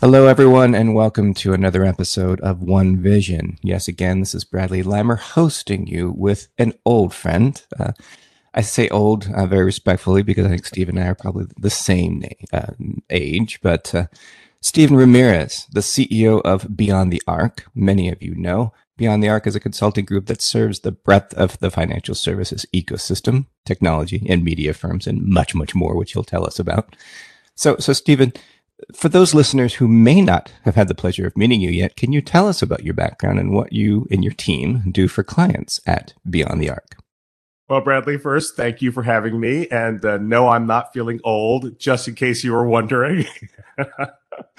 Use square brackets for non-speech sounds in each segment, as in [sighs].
Hello, everyone, and welcome to another episode of One Vision. Yes, again, this is Bradley Leimer hosting you with an old friend. Uh, I say old uh, very respectfully because I think Steve and I are probably the same uh, age, but uh, Steven Ramirez, the CEO of Beyond the Arc, many of you know. Beyond the Arc is a consulting group that serves the breadth of the financial services ecosystem, technology, and media firms, and much, much more, which he'll tell us about. So, so Steven, for those listeners who may not have had the pleasure of meeting you yet, can you tell us about your background and what you and your team do for clients at Beyond the Arc? Well, Bradley, first, thank you for having me. And uh, no, I'm not feeling old, just in case you were wondering.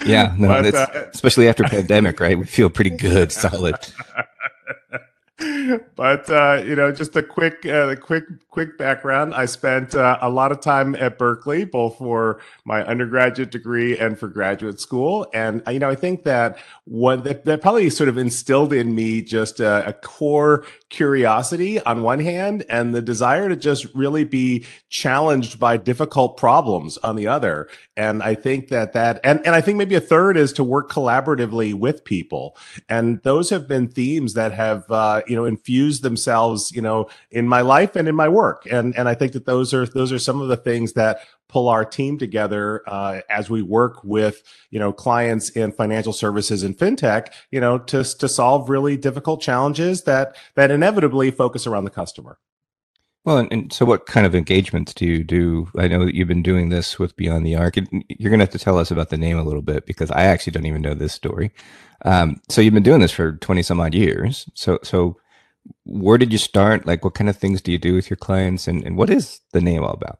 yeah, no, [laughs] but, uh, especially after [laughs] pandemic, right? We feel pretty good, solid. [laughs] but uh, you know, just a quick, uh, quick, quick background. I spent uh, a lot of time at Berkeley, both for my undergraduate degree and for graduate school. And you know, I think that what that, that probably sort of instilled in me just a, a, core curiosity on one hand, and the desire to just really be challenged by difficult problems on the other. And I think that that, and and I think maybe a third is to work collaboratively with people. And those have been themes that have uh, you know infused themselves you know in my life and in my work and and i think that those are those are some of the things that pull our team together uh, as we work with you know clients in financial services and fintech you know to to solve really difficult challenges that that inevitably focus around the customer well, and, and, so what kind of engagements do you do? I know that you've been doing this with Beyond the Arc. You're going to have to tell us about the name a little bit because I actually don't even know this story. Um, so you've been doing this for 20 some odd years. So, so where did you start? Like, what kind of things do you do with your clients, and, and what is the name all about?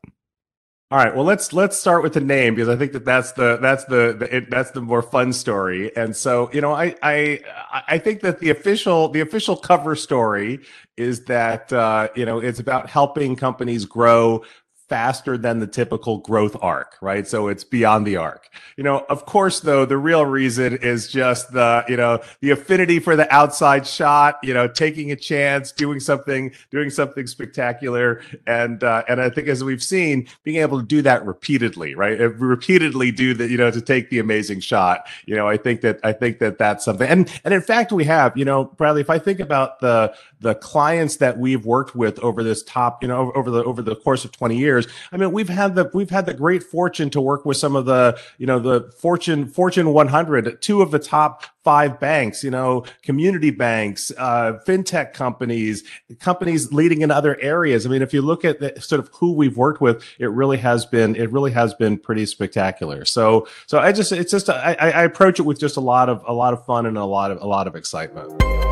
All right. Well, let's let's start with the name because I think that that's the that's the, the it, that's the more fun story. And so, you know, I I I think that the official the official cover story is that uh, you know it's about helping companies grow faster than the typical growth arc, right? So it's beyond the arc. You know, of course, though, the real reason is just the, you know, the affinity for the outside shot, you know, taking a chance, doing something, doing something spectacular. And, uh, and I think as we've seen, being able to do that repeatedly, right? Repeatedly do that, you know, to take the amazing shot. You know, I think that, I think that that's something. And, and in fact, we have, you know, Bradley, if I think about the, the clients that we've worked with over this top, you know, over the, over the course of 20 years, years. I mean, we've had the we've had the great fortune to work with some of the you know the Fortune Fortune 100, two of the top five banks, you know, community banks, uh, fintech companies, companies leading in other areas. I mean, if you look at the, sort of who we've worked with, it really has been it really has been pretty spectacular. So so I just it's just I, I approach it with just a lot of a lot of fun and a lot of a lot of excitement.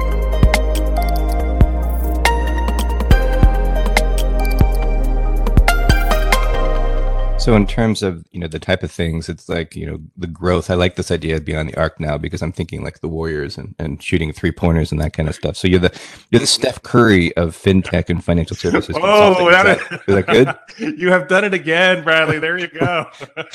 So in terms of you know the type of things, it's like you know the growth. I like this idea of beyond the arc now because I'm thinking like the Warriors and, and shooting three pointers and that kind of stuff. So you're the you're the Steph Curry of fintech and financial services. Oh, that, is, that, is that good? [laughs] you have done it again, Bradley. There you go.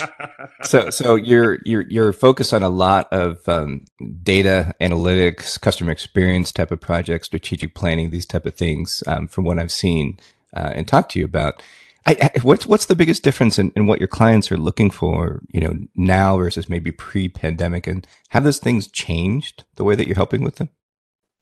[laughs] so so you're you're you're focused on a lot of um, data analytics, customer experience type of projects, strategic planning, these type of things. Um, from what I've seen uh, and talked to you about. I, I, what's what's the biggest difference in, in what your clients are looking for, you know, now versus maybe pre-pandemic, and have those things changed the way that you're helping with them?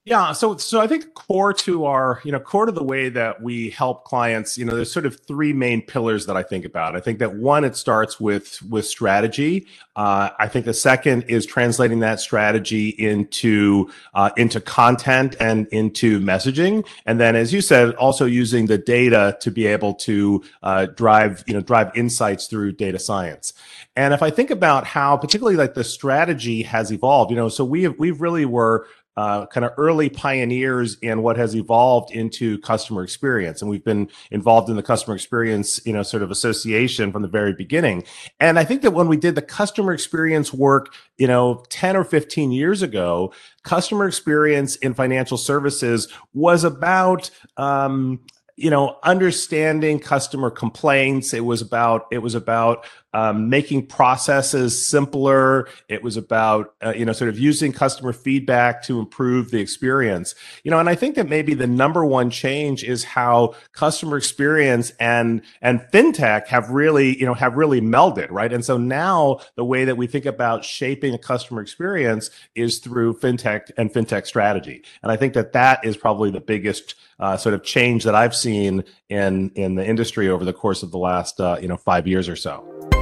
Yeah, so so I think core to our, you know, core to the way that we help clients, you know, there's sort of three main pillars that I think about. I think that one, it starts with with strategy. Uh, I think the second is translating that strategy into uh, into content and into messaging, and then, as you said, also using the data to be able to uh, drive, you know, drive insights through data science. And if I think about how, particularly like the strategy has evolved, you know, so we have we've really were uh, kind of early pioneers in what has evolved into customer experience. And we've been involved in the customer experience you know sort of association from the very beginning. And i think that when we did the customer experience work you know 10 or 15 years ago customer experience in financial services was about um, you know understanding customer complaints. It was about it was about um, making processes simpler. It was about uh, you know sort of using customer feedback to improve the experience. You know, and I think that maybe the number one change is how customer experience and and fintech have really you know have really melded, right? And so now the way that we think about shaping a customer experience is through fintech and fintech strategy. And I think that that is probably the biggest uh, sort of change that I've seen in in the industry over the course of the last uh, you know five years or so.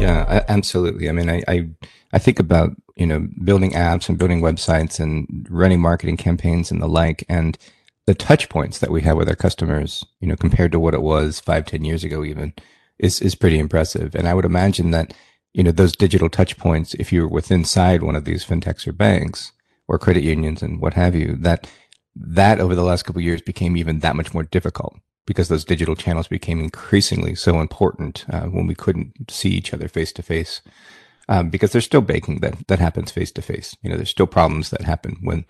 Yeah, absolutely. I mean, I, I, I think about you know building apps and building websites and running marketing campaigns and the like, and the touch points that we have with our customers, you know, compared to what it was five, ten years ago, even, is is pretty impressive. And I would imagine that you know those digital touch points, if you're within inside one of these fintechs or banks or credit unions and what have you, that that over the last couple years became even that much more difficult because those digital channels became increasingly so important uh, when we couldn't see each other face to face. Because there's still banking that that happens face to face. You know, there's still problems that happen when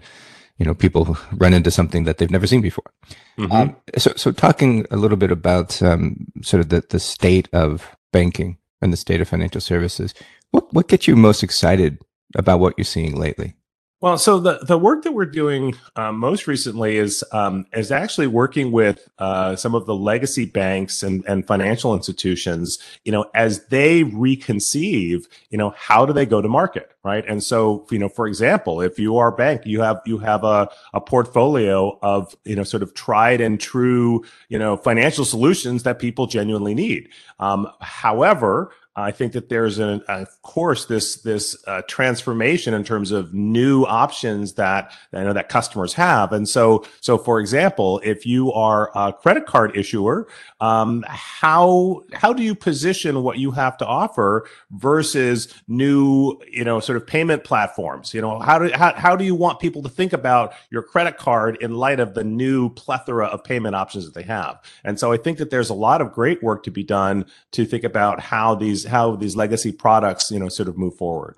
you know people [laughs] run into something that they've never seen before. Mm-hmm. Um, so, so talking a little bit about um, sort of the the state of banking and the state of financial services, what what gets you most excited about what you're seeing lately? Well, so the, the work that we're doing um, most recently is um, is actually working with uh, some of the legacy banks and, and financial institutions. You know, as they reconceive, you know, how do they go to market, right? And so, you know, for example, if you are a bank, you have you have a, a portfolio of you know sort of tried and true you know financial solutions that people genuinely need. Um, however, I think that there's an, of course, this this uh, transformation in terms of new options that I know that customers have, and so so for example, if you are a credit card issuer, um, how how do you position what you have to offer versus new you know sort of payment platforms? You know how do how, how do you want people to think about your credit card in light of the new plethora of payment options that they have? And so I think that there's a lot of great work to be done to think about how these these how these legacy products you know sort of move forward?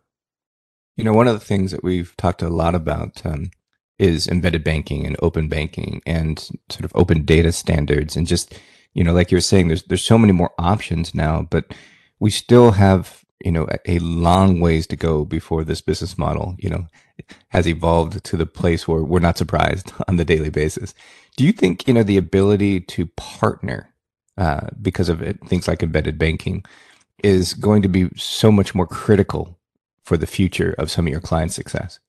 You know one of the things that we've talked a lot about um, is embedded banking and open banking and sort of open data standards and just you know like you were saying there's there's so many more options now but we still have you know a, a long ways to go before this business model you know has evolved to the place where we're not surprised [laughs] on the daily basis. Do you think you know the ability to partner uh, because of it, things like embedded banking is going to be so much more critical for the future of some of your client success?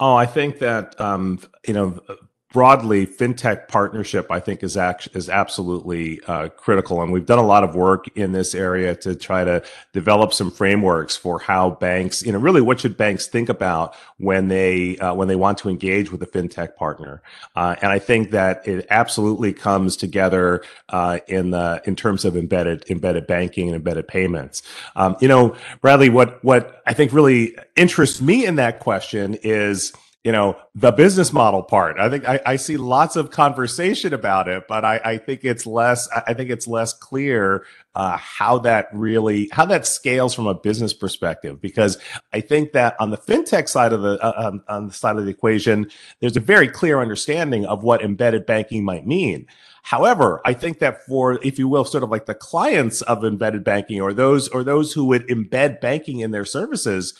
Oh, I think that um, you know broadly, fintech partnership, I think, is act- is absolutely uh, critical, and we've done a lot of work in this area to try to develop some frameworks for how banks, you know, really what should banks think about when they uh, when they want to engage with a fintech partner. Uh, and I think that it absolutely comes together uh, in the in terms of embedded embedded banking and embedded payments. Um, you know, Bradley, what what I think really interests me in that question is you know the business model part. I think i, I see lots of conversation about it but I, I think it's less i think it's less clear uh, how that really how that scales from a business perspective. Because i think that on the fintech side of the uh, on, on the side of the equation there's a very clear understanding of what embedded banking might mean. However, I think that for, if you will, sort of like the clients of embedded banking or those or those who would embed banking in their services,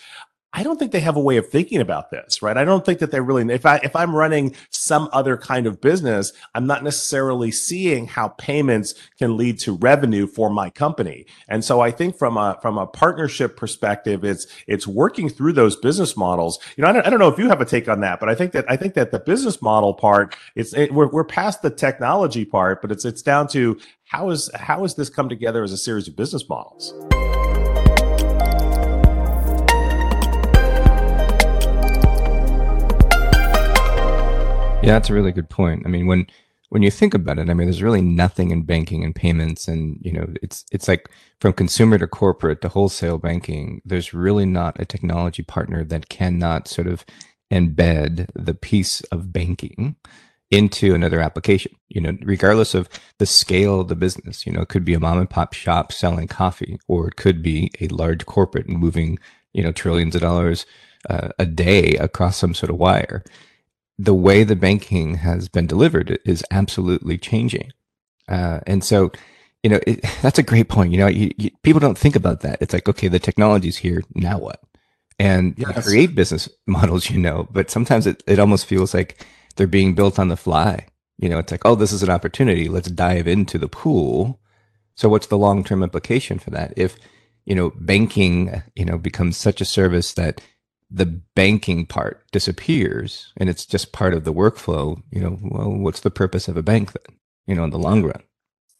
I don't think they have a way of thinking about this, right? I don't think that they're really if I if I'm running some other kind of business, I'm not necessarily seeing how payments can lead to revenue for my company. And so I think from a from a partnership perspective, it's it's working through those business models. You know, I don't, I don't know if you have a take on that, but I think that I think that the business model part, it's it, we're we're past the technology part, but it's it's down to how is how has this come together as a series of business models? Yeah, that's a really good point. I mean, when when you think about it, I mean, there's really nothing in banking and payments, and you know, it's it's like from consumer to corporate to wholesale banking. There's really not a technology partner that cannot sort of embed the piece of banking into another application. You know, regardless of the scale of the business. You know, it could be a mom and pop shop selling coffee, or it could be a large corporate moving you know trillions of dollars uh, a day across some sort of wire the way the banking has been delivered is absolutely changing. Uh, and so, you know, it, [laughs] that's a great point. You know, you, you, people don't think about that. It's like, okay, the technology's here. Now what? And yes. create business [laughs] models, you know, but sometimes it, it almost feels like they're being built on the fly. You know, it's like, oh, this is an opportunity. Let's dive into the pool. So what's the long-term implication for that? If, you know, banking, you know, becomes such a service that the banking part disappears and it's just part of the workflow, you know, well, what's the purpose of a bank then, you know, in the long run?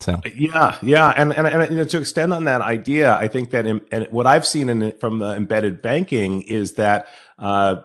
So yeah, yeah, and and, and you know, to extend on that idea, I think that in, and what I've seen in from the embedded banking is that uh,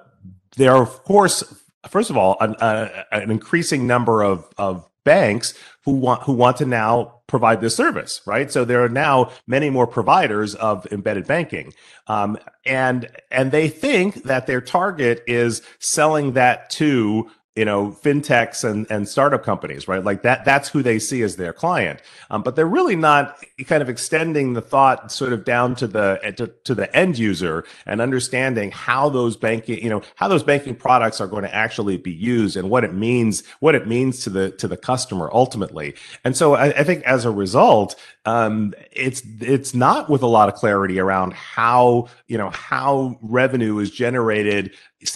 there are, of course, first of all, an, uh, an increasing number of of banks who want who want to now provide this service, right? So there are now many more providers of embedded banking, um, and and they think that their target is selling that to you know fintechs and, and startup companies right? Like that that's who they see as their client. Um, but they're really not kind of extending the thought sort of down to the to, to the end user and understanding how those banking you know how those banking products are going to actually be used and what it means what it means to the to the customer ultimately. And so i, I think as a result um, it's it's not with a lot of clarity around how you know how revenue is generated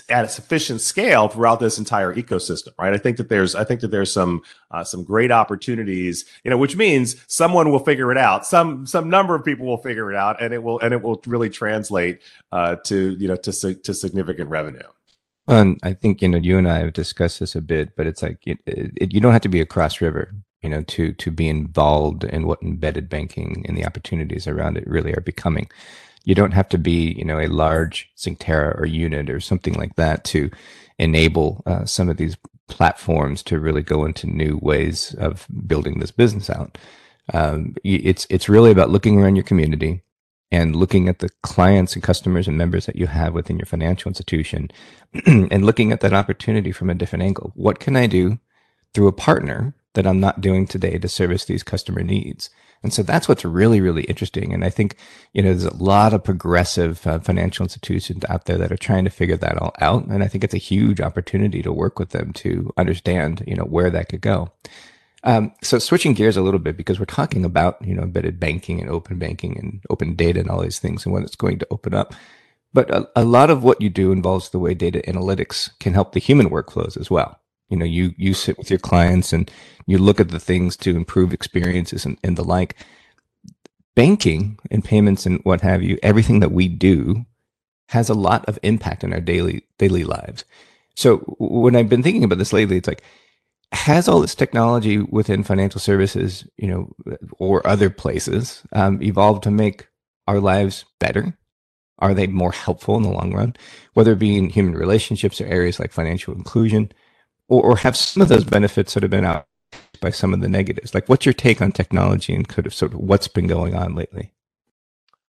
at a sufficient scale throughout this entire ecosystem right? I think that there's i think that there's some uh, some great opportunities you know which means someone will figure it out. Some some number of people will figure it out and it will and it will really translate uh, to you know to to significant revenue. And I think you know you and I have discussed this a bit, but it's like it, it, you don't have to be a cross river you know, to to be involved in what embedded banking and the opportunities around it really are becoming. You don't have to be, you know, a large Synctera or unit or something like that to enable uh, some of these platforms to really go into new ways of building this business out. Um, it's it's really about looking around your community and looking at the clients and customers and members that you have within your financial institution [clears throat] and looking at that opportunity from a different angle. What can I do through a partner that I'm not doing today to service these customer needs. And so that's what's really, really interesting. And I think, you know, there's a lot of progressive uh, financial institutions out there that are trying to figure that all out. And I think it's a huge opportunity to work with them to understand, you know, where that could go. Um, so switching gears a little bit because we're talking about, you know, embedded banking and open banking and open data and all these things and what it's going to open up. But a, a lot of what you do involves the way data analytics can help the human workflows as well you know you you sit with your clients and you look at the things to improve experiences and, and the like. Banking and payments and what have you everything that we do has a lot of impact in our daily daily lives. So when i've been thinking about this lately it's like has all this technology within financial services you know or other places um, evolved to make our lives better? Are they more helpful in the long run? Whether it be in human relationships or areas like financial inclusion or, or have some of those benefits sort of been out by some of the negatives? Like, what's your take on technology and kind of sort of what's been going on lately?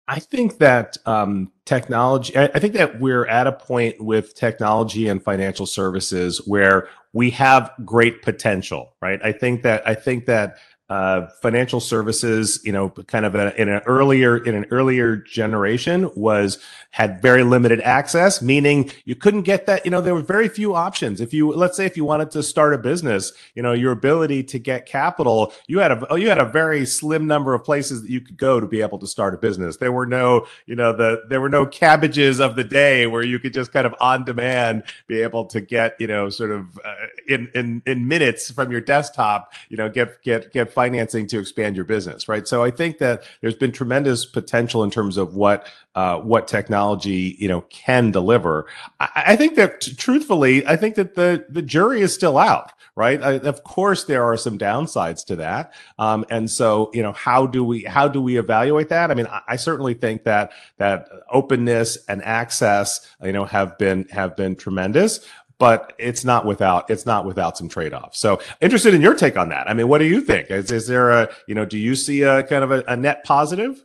I think that um, technology, I think that we're at a point with technology and financial services where we have great potential, right? I think that, I think that uh, financial services, you know, kind of a, in an earlier in an earlier generation was had very limited access, meaning you couldn't get that. You know, there were very few options. If you let's say if you wanted to start a business, you know, your ability to get capital, you had a you had a very slim number of places that you could go to be able to start a business. There were no, you know, the there were no Kabbages of the day where you could just kind of on demand be able to get, you know, sort of uh, in in in minutes from your desktop, you know, get get get financing to expand your business, right? So I think that there's been tremendous potential in terms of what uh, what technology you know can deliver. I, I think that t- truthfully, I think that the the jury is still out right I, of course there are some downsides to that um, and so you know how do we how do we evaluate that i mean I, I, certainly think that that openness and access you know have been have been tremendous but it's not without it's not without some trade-offs. So interested in your take on that. I mean, what do you think? Is, is there a you know do you see a kind of a, a net positive?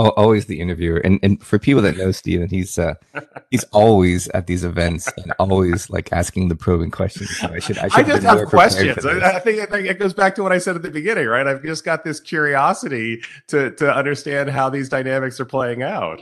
Oh, always the interviewer, and and for people that know Steven, he's uh, [laughs] he's always at these events and always like asking the probing questions. So I should I, should I just have questions. I think, I think it goes back to what I said at the beginning, right? I've just got this curiosity to to understand how these dynamics are playing out.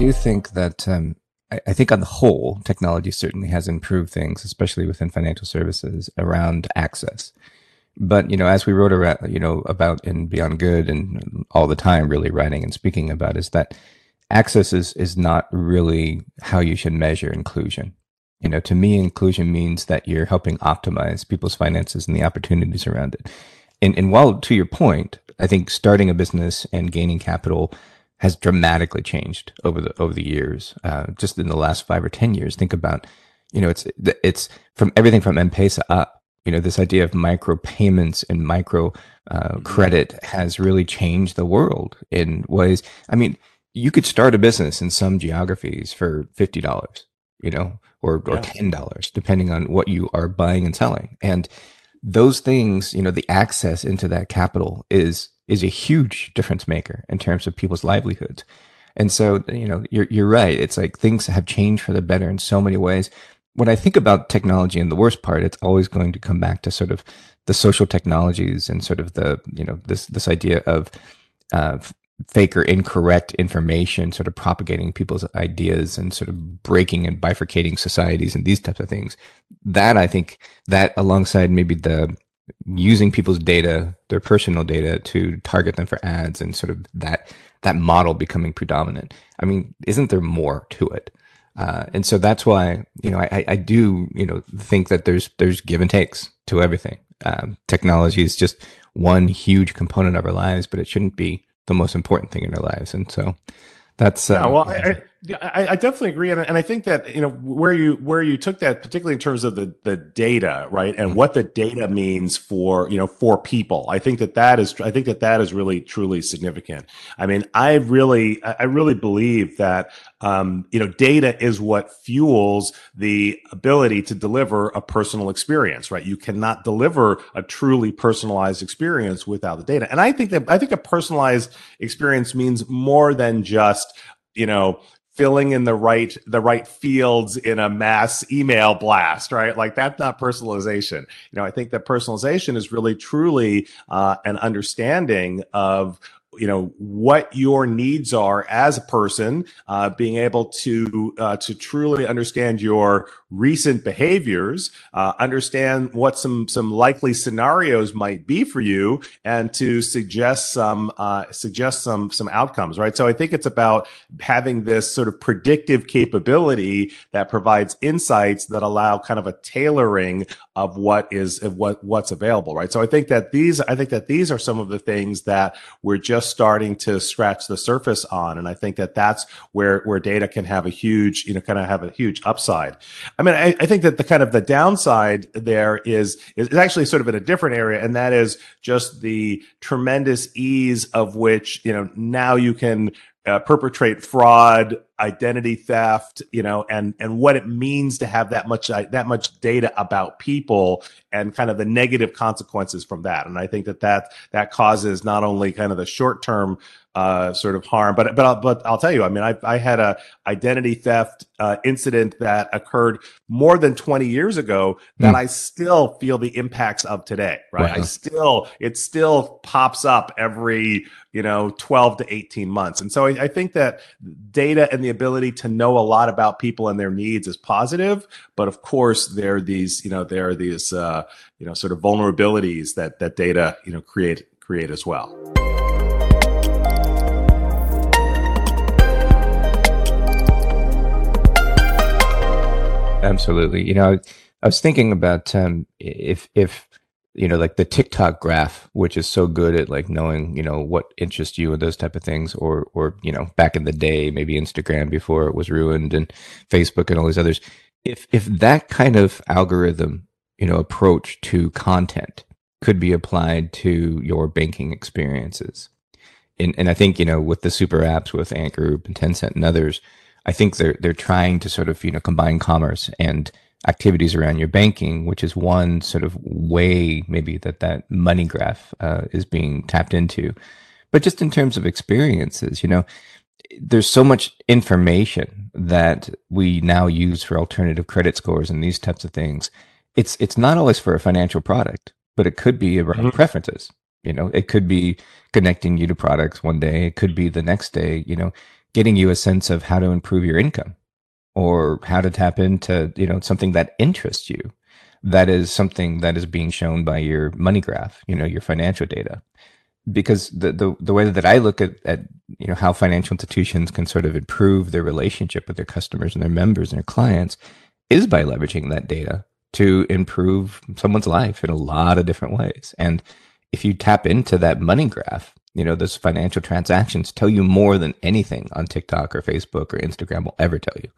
Do think that um, I, I think on the whole, technology certainly has improved things, especially within financial services around access. But you know, as we wrote around, you know, about in Beyond Good and all the time, really writing and speaking about, is that access is is not really how you should measure inclusion. You know, to me, inclusion means that you're helping optimize people's finances and the opportunities around it. And, and while to your point, I think starting a business and gaining capital has dramatically changed over the over the years. Uh, just in the last five or ten years, think about, you know, it's it's from everything from M-Pesa up. You know, this idea of micro payments and micro uh, mm-hmm. credit has really changed the world in ways. I mean, you could start a business in some geographies for fifty dollars, you know, or or ten dollars, depending on what you are buying and selling. And those things, you know, the access into that capital is is a huge difference maker in terms of people's livelihoods. And so, you know, you're you're right. It's like things have changed for the better in so many ways. When I think about technology and the worst part, it's always going to come back to sort of the social technologies and sort of the, you know, this this idea of uh, fake or incorrect information sort of propagating people's ideas and sort of breaking and bifurcating societies and these types of things that i think that alongside maybe the using people's data their personal data to target them for ads and sort of that that model becoming predominant. I mean isn't there more to it? Uh, and so that's why you know I, I do you know think that there's there's give and takes to everything. Um, technology is just one huge component of our lives but it shouldn't be the most important thing in our lives. And so that's uh, yeah, well, I, I, I, definitely agree, and, and I think that you know where you where you took that, particularly in terms of the the data, right, and mm-hmm. what the data means for you know for people. I think that that is I think that that is really truly significant. I mean, I really I really believe that um, you know data is what fuels the ability to deliver a personal experience, right? You cannot deliver a truly personalized experience without the data, and I think that I think a personalized experience means more than just you know filling in the right the right fields in a mass email blast right? Like that's not personalization. You know i think that personalization is really truly uh, an understanding of you know what your needs are as a person uh, being able to uh, to truly understand your recent behaviors uh, understand what some some likely scenarios might be for you and to suggest some uh, suggest some some outcomes right? So i think it's about having this sort of predictive capability that provides insights that allow kind of a tailoring of what is of what what's available right? So i think that these i think that these are some of the things that we're just starting to scratch the surface on. And I think that that's where, where data can have a huge, you know, kind of have a huge upside. I mean, I, I think that the kind of the downside there is, is actually sort of in a different area. And that is just the tremendous ease of which, you know, now you can uh, perpetrate fraud, identity theft, you know, and and what it means to have that much uh, that much data about people and kind of the negative consequences from that. And I think that that that causes not only kind of the short term uh, sort of harm. But but I'll, but I'll tell you, I mean, I, I had a identity theft uh, incident that occurred more than 20 years ago that mm. I still feel the impacts of today. Right, wow. I still it still pops up every you know 12 to 18 months, and so I, I think that data and the ability to know a lot about people and their needs is positive. But of course, there are these you know there are these uh, you know sort of vulnerabilities that that data you know create create as well. Absolutely. You know, I was thinking about um, if if you know like the TikTok graph, which is so good at like knowing you know what interests you and those type of things, or or you know back in the day maybe Instagram before it was ruined and Facebook and all these others. If if that kind of algorithm you know approach to content could be applied to your banking experiences, and and I think you know with the super apps with Ant Group and Tencent and others I think they're they're trying to sort of you know combine commerce and activities around your banking, which is one sort of way maybe that that money graph uh, is being tapped into. But just in terms of experiences, you know, there's so much information that we now use for alternative credit scores and these types of things. It's it's not always for a financial product, but it could be around mm-hmm. preferences. You know, it could be connecting you to products one day. It could be the next day. You know, getting you a sense of how to improve your income or how to tap into you know something that interests you that is something that is being shown by your money graph you know your financial data because the, the the way that I look at at you know how financial institutions can sort of improve their relationship with their customers and their members and their clients is by leveraging that data to improve someone's life in a lot of different ways. And if you tap into that money graph, you know, those financial transactions tell you more than anything on TikTok or Facebook or Instagram will ever tell you.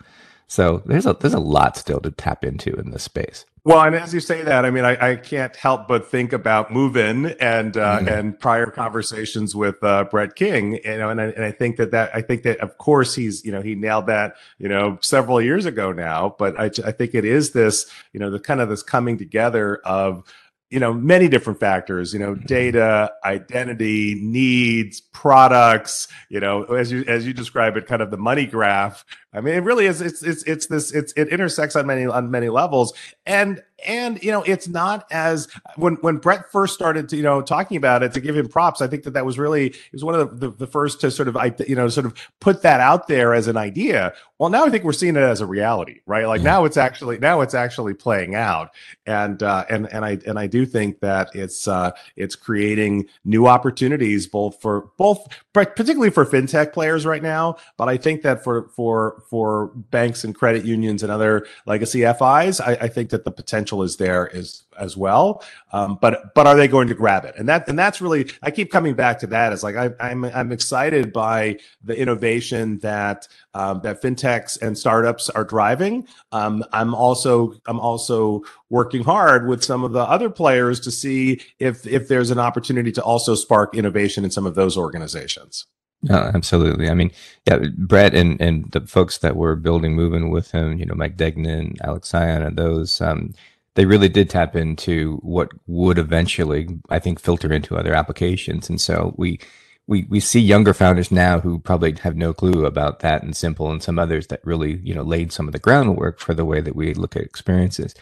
So there's a there's a lot still to tap into in this space. Well, and as you say that, I mean, I, I can't help but think about Moven and uh, mm-hmm. and prior conversations with uh, Brett King, you know, and I, and I think that that I think that of course he's you know he nailed that you know several years ago now, but I I think it is this you know the kind of this coming together of you know many different factors you know mm-hmm. data identity needs products you know as you as you describe it kind of the money graph i mean it really is it's it's it's this it's it intersects on many on many levels and and you know it's not as when when brett first started to you know talking about it to give him props i think that that was really he was one of the, the, the first to sort of you know sort of put that out there as an idea. Well now i think we're seeing it as a reality right? Like yeah. now it's actually now it's actually playing out. And uh and and i and i do think that it's uh it's creating new opportunities both for both particularly for fintech players right now. But i think that for for for banks and credit unions and other legacy fis i, I think that the potential potential is there as as well. Um, but but are they going to grab it? And that and that's really I keep coming back to that. Like I, am I'm, I'm excited by the innovation that um, that fintechs and startups are driving. Um, I'm also I'm also working hard with some of the other players to see if if there's an opportunity to also spark innovation in some of those organizations. No, absolutely. I mean, yeah, Brett and, and the folks that were building Moven with him, you know, Mike Degnan, Alex Sion, and those, um, they really did tap into what would eventually, I think, filter into other applications. And so we we we see younger founders now who probably have no clue about that and simple and some others that really you know laid some of the groundwork for the way that we look at experiences.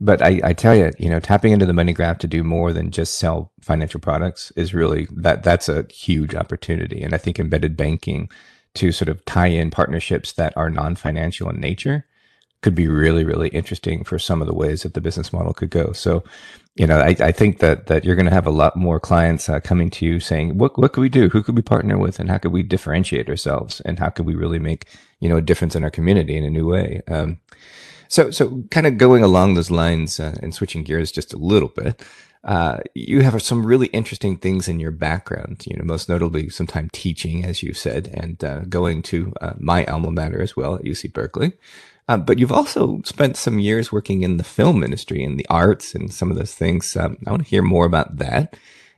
But I, I tell you, you know, tapping into the money graph to do more than just sell financial products is really that that's a huge opportunity. And I think embedded banking to sort of tie in partnerships that are non-financial in nature could be really, really interesting for some of the ways that the business model could go. So, you know, I, I think that that you're going to have a lot more clients uh, coming to you saying, "What what could we do? Who could we partner with? And how could we differentiate ourselves? And how could we really make you know a difference in our community in a new way?" Um, so, so kind of going along those lines uh, and switching gears just a little bit. Uh, you have some really interesting things in your background, you know, most notably some time teaching, as you said, and uh, going to uh, my alma mater as well at UC Berkeley. Uh, but you've also spent some years working in the film industry and the arts and some of those things. Um, I want to hear more about that.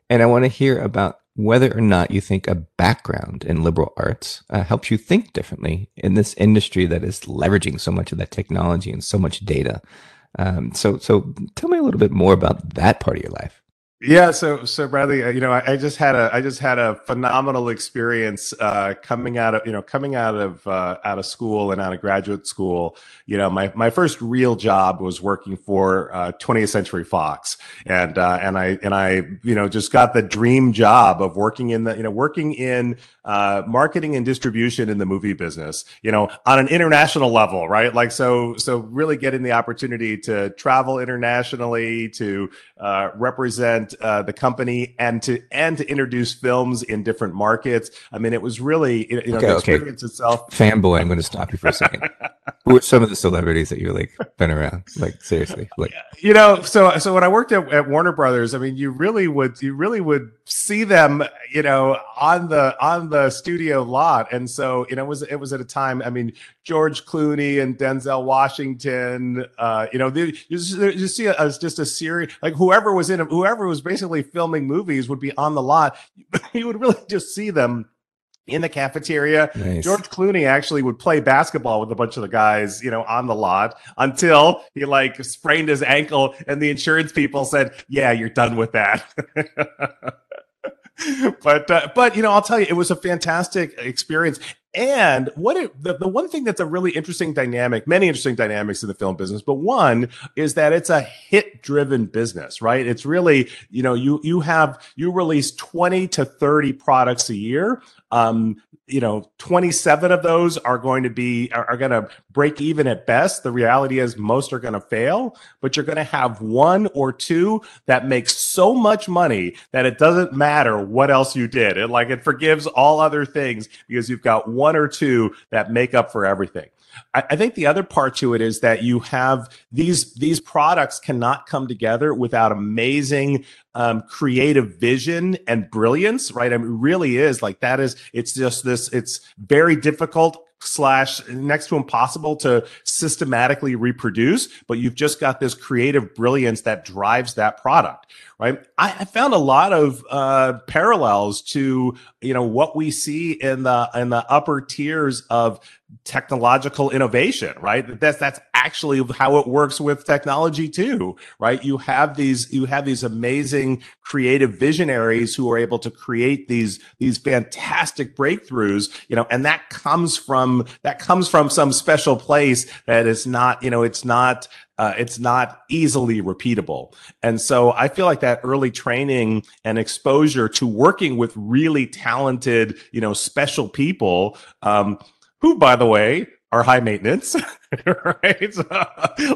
And I want to hear about whether or not you think a background in liberal arts uh, helps you think differently in this industry that is leveraging so much of that technology and so much data. Um, so, so tell me a little bit more about that part of your life. Yeah, so so Bradley, uh, you know, I, I, just had a I just had a phenomenal experience uh, coming out of you know coming out of uh, out of school and out of graduate school. You know, my my first real job was working for uh, 20th Century Fox, and uh, and I and I you know just got the dream job of working in the you know working in uh, marketing and distribution in the movie business. You know, on an international level, right? Like so so really getting the opportunity to travel internationally to represent uh, the company and to and to introduce films in different markets. I mean, it was really you know okay, the experience okay. itself. Fanboy, I'm going to stop you for a second. [laughs] Who are some of the celebrities that you like been around? Like seriously, like you know. So so when I worked at, at Warner Brothers, I mean, you really would you really would see them, you know, on the on the studio lot, and so you know it was it was at a time. I mean, George Clooney and Denzel Washington. Uh, you know, you, just, you see a, just a series like whoever was in whoever was basically filming movies would be on the lot. [laughs] You would really just see them in the cafeteria. Nice. George Clooney actually would play basketball with a bunch of the guys, you know, on the lot until he like sprained his ankle and the insurance people said, "Yeah, you're done with that." [laughs] [laughs] but uh, but you know, I'll tell you, it was a fantastic experience. And what it, the, the one thing that's a really interesting dynamic, many interesting dynamics in the film business, but one is that it's a hit driven business, right? It's really, you know, you you have you release 20 to 30 products a year. Um, you know 27 of those are going to be are, are going to break even at best. The reality is most are going to fail but you're going to have one or two that makes so much money that it doesn't matter what else you did. It like it forgives all other things because you've got one or two that make up for everything I, I think the other part to it is that you have these these products cannot come together without amazing um, creative vision and brilliance, right? I mean, really is like that is it's just this, it's very difficult slash next to impossible to systematically reproduce, but you've just got this creative brilliance that drives that product, right? I, I found a lot of uh, parallels to you know what we see in the in the upper tiers of technological innovation, right? That's that's actually how it works with technology too, right? You have these you have these amazing creative visionaries who are able to create these these fantastic breakthroughs, you know, and that comes from that comes from some special place that is not, you know, it's not uh, it's not easily repeatable. And so I feel like that early training and exposure to working with really talented, you know, special people, um, who, by the way, are high maintenance, [laughs] right? So,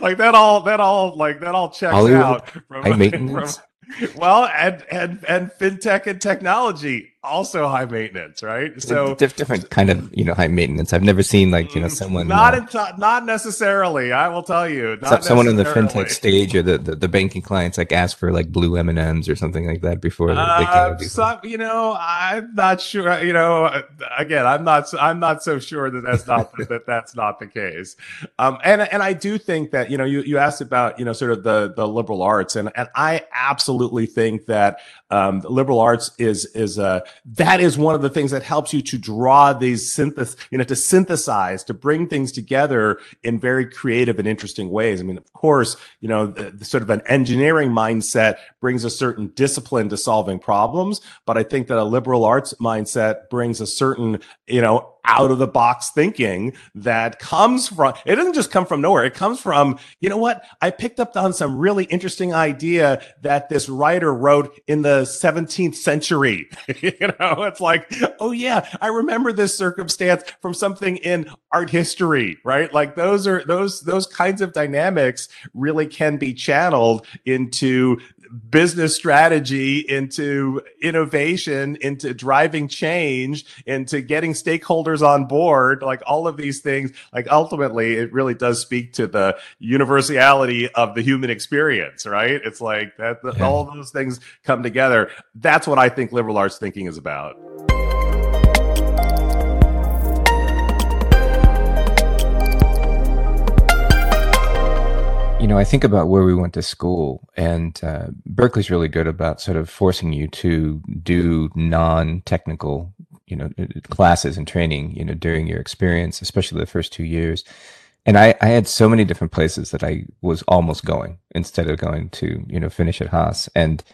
like that all, that all, like that all checks Hollywood, out. From, high [laughs] maintenance. From, well, and and and fintech and technology also high maintenance, right? So different kind of you know high maintenance. I've never seen like you know mm, someone not uh, not necessarily. I will tell you, someone in the fintech stage or the, the, the banking clients like ask for like blue M and M's or something like that before uh, they can. Some, you know, I'm not sure. You know, again, I'm not I'm not so sure that that's not that that's not the case. Um, and and I do think that you know you you asked about you know sort of the the liberal arts and and I absolutely think that um, liberal arts is is a that is one of the things that helps you to draw these synthesis, you know, to synthesize, to bring things together in very creative and interesting ways. I mean, of course, you know, the, the sort of an engineering mindset brings a certain discipline to solving problems, but I think that a liberal arts mindset brings a certain, you know, out of the box thinking that comes from it doesn't just come from nowhere. It comes from you know what? I picked up on some really interesting idea that this writer wrote in the 17th century. [laughs] You know it's like oh yeah i remember this circumstance from something in art history right? Like those are those those kinds of dynamics really can be channeled into business strategy into innovation into driving change into getting stakeholders on board like all of these things like ultimately it really does speak to the universality of the human experience right? It's like that yeah. all those things come together. That's what i think liberal arts thinking is about You know, I think about where we went to school, and uh, Berkeley's really good about sort of forcing you to do non-technical, you know, uh, classes and training, you know, during your experience, especially the first two years. And I, I had so many different places that I was almost going instead of going to, you know, finish at Haas. And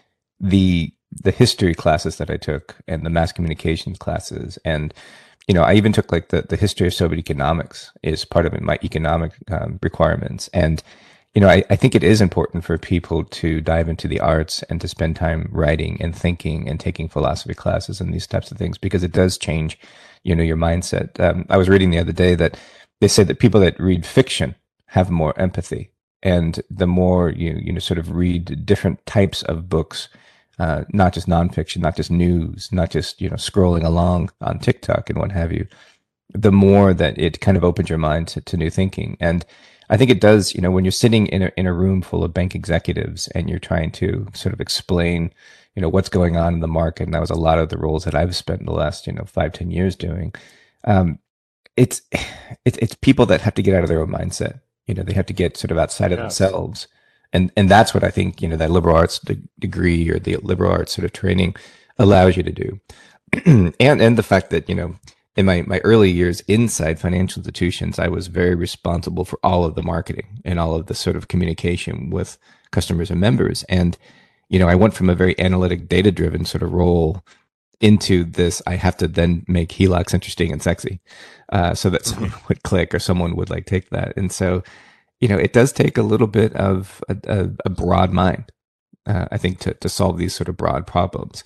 the the history classes that I took, and the mass communications classes, and you know, I even took like the the history of Soviet economics is part of my economic um, requirements, and you know, I, I think it is important for people to dive into the arts and to spend time writing and thinking and taking philosophy classes and these types of things because it does change, you know, your mindset. Um, I was reading the other day that they said that people that read fiction have more empathy, and the more you you know sort of read different types of books, uh, not just nonfiction, not just news, not just you know scrolling along on TikTok and what have you, the more that it kind of opens your mind to, to new thinking and I think it does, you know, when you're sitting in a, in a room full of bank executives and you're trying to sort of explain, you know, what's going on in the market. And that was a lot of the roles that I've spent the last, you know, five ten years doing. Um, it's, [sighs] it's, it's people that have to get out of their own mindset. You know, they have to get sort of outside of themselves. And, and that's what I think, you know, that liberal arts de- degree or the liberal arts sort of training allows you to do. [clears throat] and, and the fact that, you know, in my, my early years inside financial institutions, I was very responsible for all of the marketing and all of the sort of communication with customers and members. And, you know, I went from a very analytic, data driven sort of role into this. I have to then make HELOCs interesting and sexy uh, so that mm-hmm. someone [laughs] would click or someone would like take that. And so, you know, it does take a little bit of a, a, a broad mind, uh, I think, to, to solve these sort of broad problems.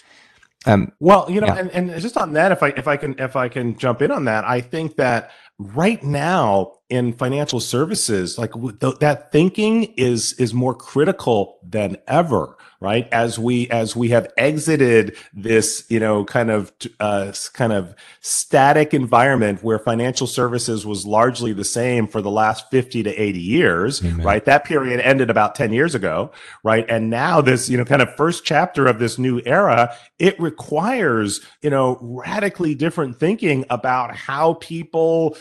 Um, well, you know, yeah. and, and just on that, if I if I can if I can jump in on that, I think that right now in financial services like th- that thinking is is more critical than ever right? As we as we have exited this you know kind of uh, kind of static environment where financial services was largely the same for the last 50 to 80 years Amen. right? That period ended about 10 years ago right? And now this you know kind of first chapter of this new era it requires you know radically different thinking about how people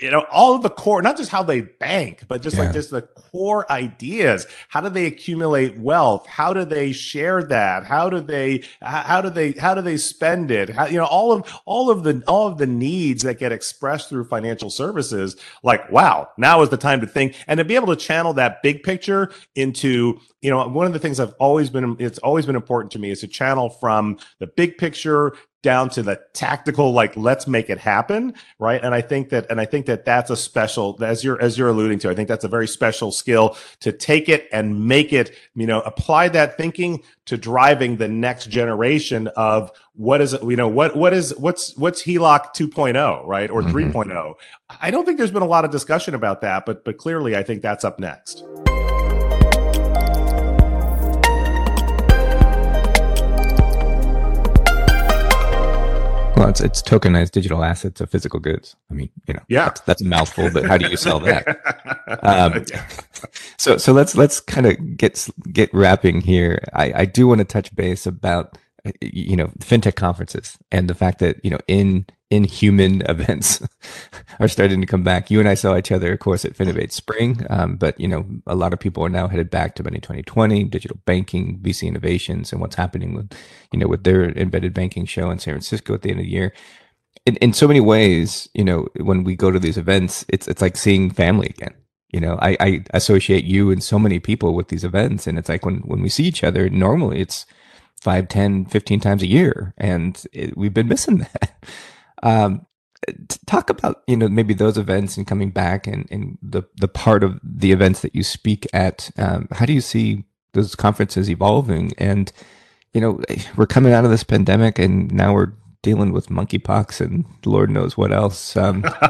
you know all of the core not just how they bank but just yeah. like just the core ideas. How do they accumulate wealth? How do they share that? How do they how do they how do they spend it? How, you know all of all of the all of the needs that get expressed through financial services like wow now is the time to think. And to be able to channel that big picture into you know one of the things i've always been it's always been important to me is to channel from the big picture down to the tactical like let's make it happen right? And i think that and i think that that's a special as you're as you're alluding to i think that's a very special skill to take it and make it you know apply that thinking to driving the next generation of what is it you know what what is what's what's HELOC 2.0 right or mm-hmm. 3.0 i don't think there's been a lot of discussion about that but but clearly i think that's up next Well, it's, it's tokenized digital assets of physical goods. I mean, you know, yeah, that's, that's a mouthful, but how do you sell that? [laughs] Um, so, so let's let's kind of get get wrapping here. I, I do want to touch base about you know fintech conferences and the fact that you know in inhuman [laughs] events [laughs] are starting to come back. You and I saw each other, of course, at Finovate Spring, um, but you know, a lot of people are now headed back to Money 2020, digital banking, VC innovations, and what's happening with, you know, with their embedded banking show in San Francisco at the end of the year. In, in so many ways, you know, when we go to these events, it's it's like seeing family again. You know, I, I associate you and so many people with these events, and it's like when when we see each other, normally it's 5 10 15 times a year and it, we've been missing [laughs] that um, talk about you know maybe those events and coming back and, and the the part of the events that you speak at. Um, how do you see those conferences evolving? And you know we're coming out of this pandemic, and now we're dealing with monkeypox and Lord knows what else. Um, [laughs]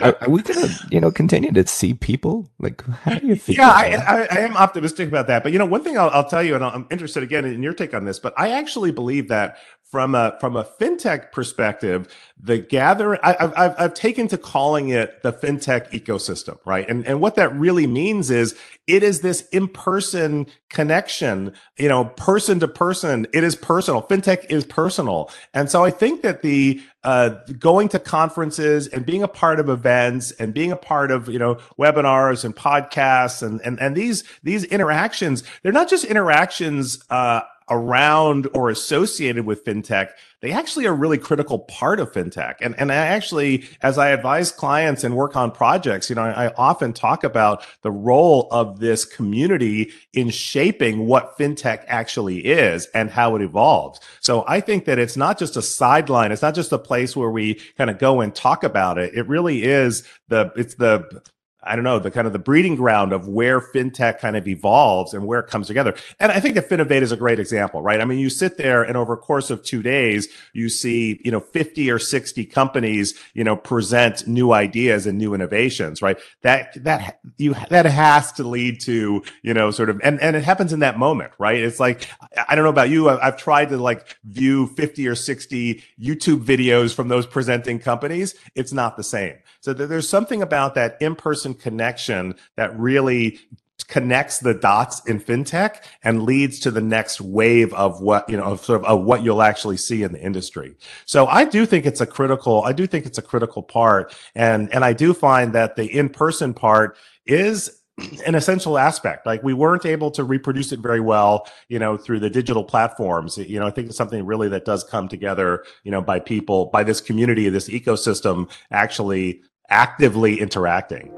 are, are, we going to, you know, continue to see people? Like, how do you think? Yeah, I, I, I, am optimistic about that. But you know, one thing I'll, I'll tell you, and I'm interested again in your take on this. But I actually believe that from a from a fintech perspective, the gather I, have I've I've taken to calling it the fintech ecosystem, right? And and what that really means is it is this in person connection, you know, person to person. It is personal. Fintech is personal, and so I think that the uh, going to conferences and being a part of events and being a part of you know webinars and podcasts and and and these these interactions, they're not just interactions. Uh, around or associated with fintech, they actually are really critical part of fintech. And, and I actually, as I advise clients and work on projects, you know, I, I often talk about the role of this community in shaping what fintech actually is and how it evolves. So I think that it's not just a sideline. It's not just a place where we kind of go and talk about it. It really is the, it's the, I don't know, the kind of the breeding ground of where fintech kind of evolves and where it comes together. And I think that Finovate is a great example, right? I mean, you sit there and over a course of two days, you see, you know, 50 or 60 companies, you know, present new ideas and new innovations, right? That, that you, that has to lead to, you know, sort of, and, and it happens in that moment, right? It's like, I don't know about you. I've tried to like view 50 or 60 YouTube videos from those presenting companies. It's not the same. So there's something about that in-person connection that really connects the dots in fintech and leads to the next wave of what you know of sort of, of what you'll actually see in the industry. So i do think it's a critical i do think it's a critical part. And and i do find that the in-person part is an essential aspect. Like we weren't able to reproduce it very well you know through the digital platforms. You know i think it's something really that does come together you know by people by this community this ecosystem actually actively interacting.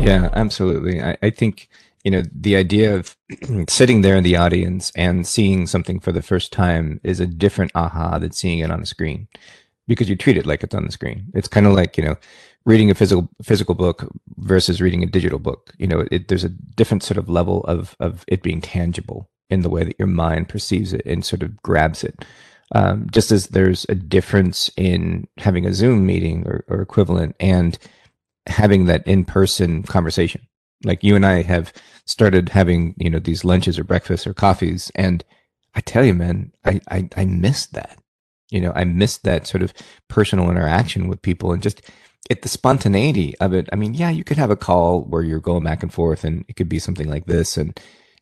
Yeah, absolutely. I, I, think, you know, the idea of [clears throat] sitting there in the audience and seeing something for the first time is a different aha than seeing it on a screen because you treat it like it's on the screen. It's kind of like, you know, reading a physical physical book versus reading a digital book. You know, it, there's a different sort of level of of it being tangible in the way that your mind perceives it and sort of grabs it. Um, just as there's a difference in having a Zoom meeting or, or equivalent and having that in person conversation. Like you and I have started having, you know, these lunches or breakfasts or coffees. And I tell you, man, I, I, I missed that. You know, I missed that sort of personal interaction with people and just it, the spontaneity of it. I mean, yeah, you could have a call where you're going back and forth and it could be something like this. And,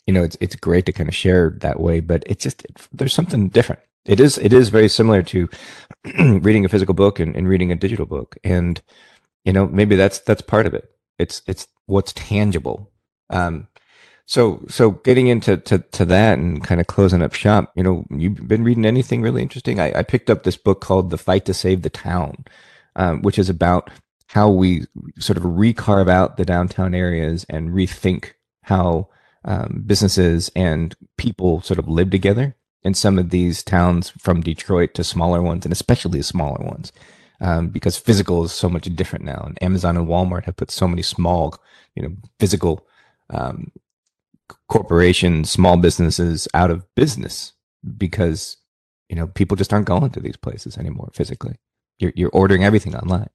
you know, it's, it's great to kind of share that way, but it's just, it, there's something different. It is, it is very similar to [clears throat] reading a physical book and, and reading a digital book. And, you know, maybe that's, that's part of it. It's, it's what's tangible. Um, so, so getting into to, to that and kind of closing up shop, you know, you've been reading anything really interesting? I, I picked up this book called The Fight to Save the Town, um, which is about how we sort of recarve out the downtown areas and rethink how um, businesses and people sort of live together in some of these towns from Detroit to smaller ones, and especially smaller ones, um, because physical is so much different now. And Amazon and Walmart have put so many small, you know, physical um, corporations, small businesses out of business because you know people just aren't going to these places anymore physically. You're you're ordering everything online,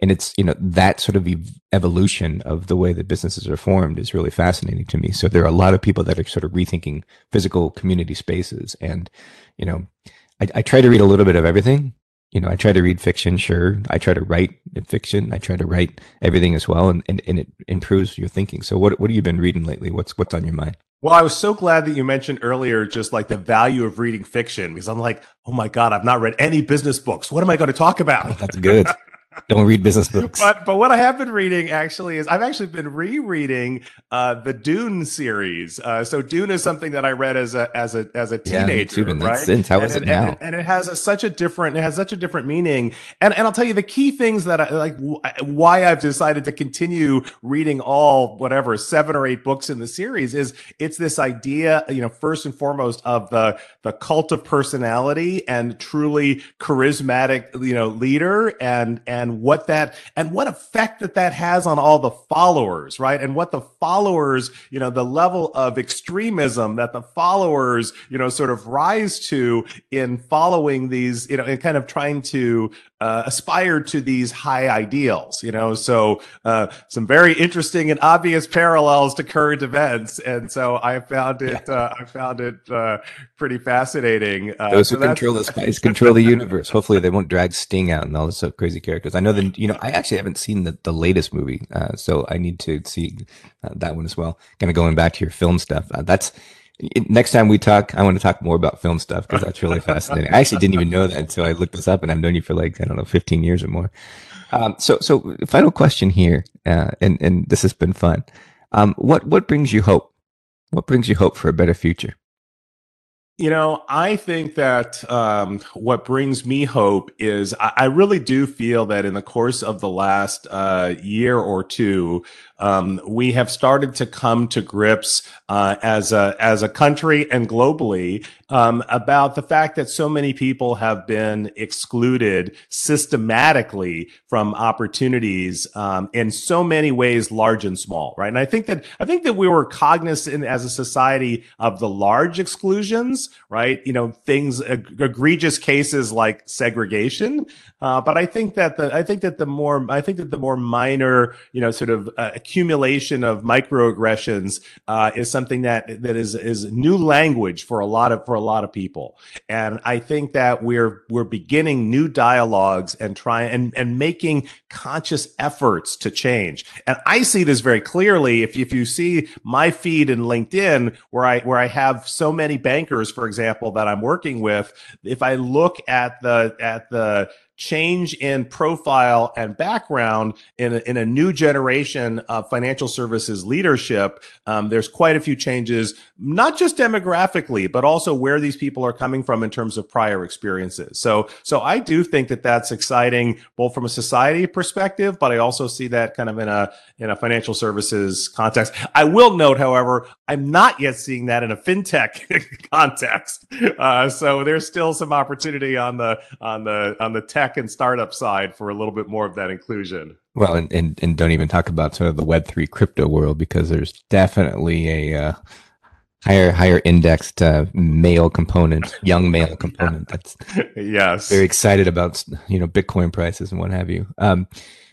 and it's you know that sort of evolution of the way that businesses are formed is really fascinating to me. So there are a lot of people that are sort of rethinking physical community spaces, and you know, I, I try to read a little bit of everything you know, I try to read fiction, sure. I try to write fiction. I try to write everything as well, and, and, and it improves your thinking. So, what what have you been reading lately? What's what's on your mind? Well, I was so glad that you mentioned earlier just like the value of reading fiction because I'm like, oh my god, I've not read any business books. What am I going to talk about? Oh, that's good. [laughs] Don't read business books. But but what I have been reading actually is I've actually been rereading uh, the Dune series. Uh, so Dune is something that I read as a as a as a teenager, yeah, right? Since how is and, it now? And, and, it has a, such a different it has such a different meaning. And and I'll tell you the key things that I like why I've decided to continue reading all whatever seven or eight books in the series is it's this idea, you know, first and foremost of the the cult of personality and truly charismatic, you know, leader and and and what that and what effect that that has on all the followers right? And what the followers you know the level of extremism that the followers you know sort of rise to in following these you know and kind of trying to uh, aspire to these high ideals you know? So uh, some very interesting and obvious parallels to current events. And so i found it uh, i found it uh, pretty fascinating. Uh, those who control the spice control the universe. Hopefully they won't drag Sting out and all this crazy characters. I know that you know i actually haven't seen the, the latest movie uh, so i need to see that one as well kind of going back to your film stuff that's next time we talk, I want to talk more about film stuff because that's really fascinating. I actually didn't even know that until I looked this up, and I've known you for like I don't know, fifteen years or more. Um, so, so final question here, uh, and and this has been fun. Um, what what brings you hope? What brings you hope for a better future? You know, I think that um, what brings me hope is I, I, really do feel that in the course of the last uh, year or two, um, we have started to come to grips uh, as a as a country and globally um, about the fact that so many people have been excluded systematically from opportunities um, in so many ways, large and small. Right, and I think that I think that we were cognizant as a society of the large exclusions. Right, you know, things egregious cases like segregation. Uh, but I think that the I think that the more I think that the more minor, you know, sort of uh, accumulation of microaggressions uh, is something that that is is new language for a lot of for a lot of people, and I think that we're we're beginning new dialogues and trying and and making conscious efforts to change. And I see this very clearly. If if you see my feed in LinkedIn, where I where I have so many bankers, for example, that I'm working with, if I look at the at the change in profile and background in a, in a new generation of financial services leadership. Um, there's quite a few changes, not just demographically, but also where these people are coming from in terms of prior experiences. So, so I do think that that's exciting, both from a society perspective, but I also see that kind of in a in a financial services context. I will note, however, I'm not yet seeing that in a fintech [laughs] context. Uh, so there's still some opportunity on the on the on the tech tech and startup side for a little bit more of that inclusion. Well, and, and, and don't even talk about sort of the Web3 crypto world because there's definitely a uh, higher higher indexed uh, male component, young male component that's [laughs] yes very excited about you know Bitcoin prices and what have you. Um,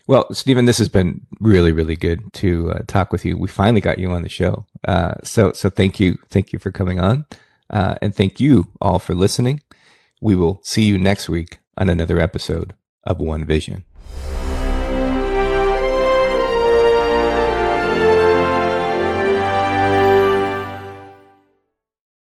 well, Steven, this has been really really good to uh, talk with you. We finally got you on the show, uh, so so thank you thank you for coming on, uh, and thank you all for listening. We will see you next week on another episode of One Vision.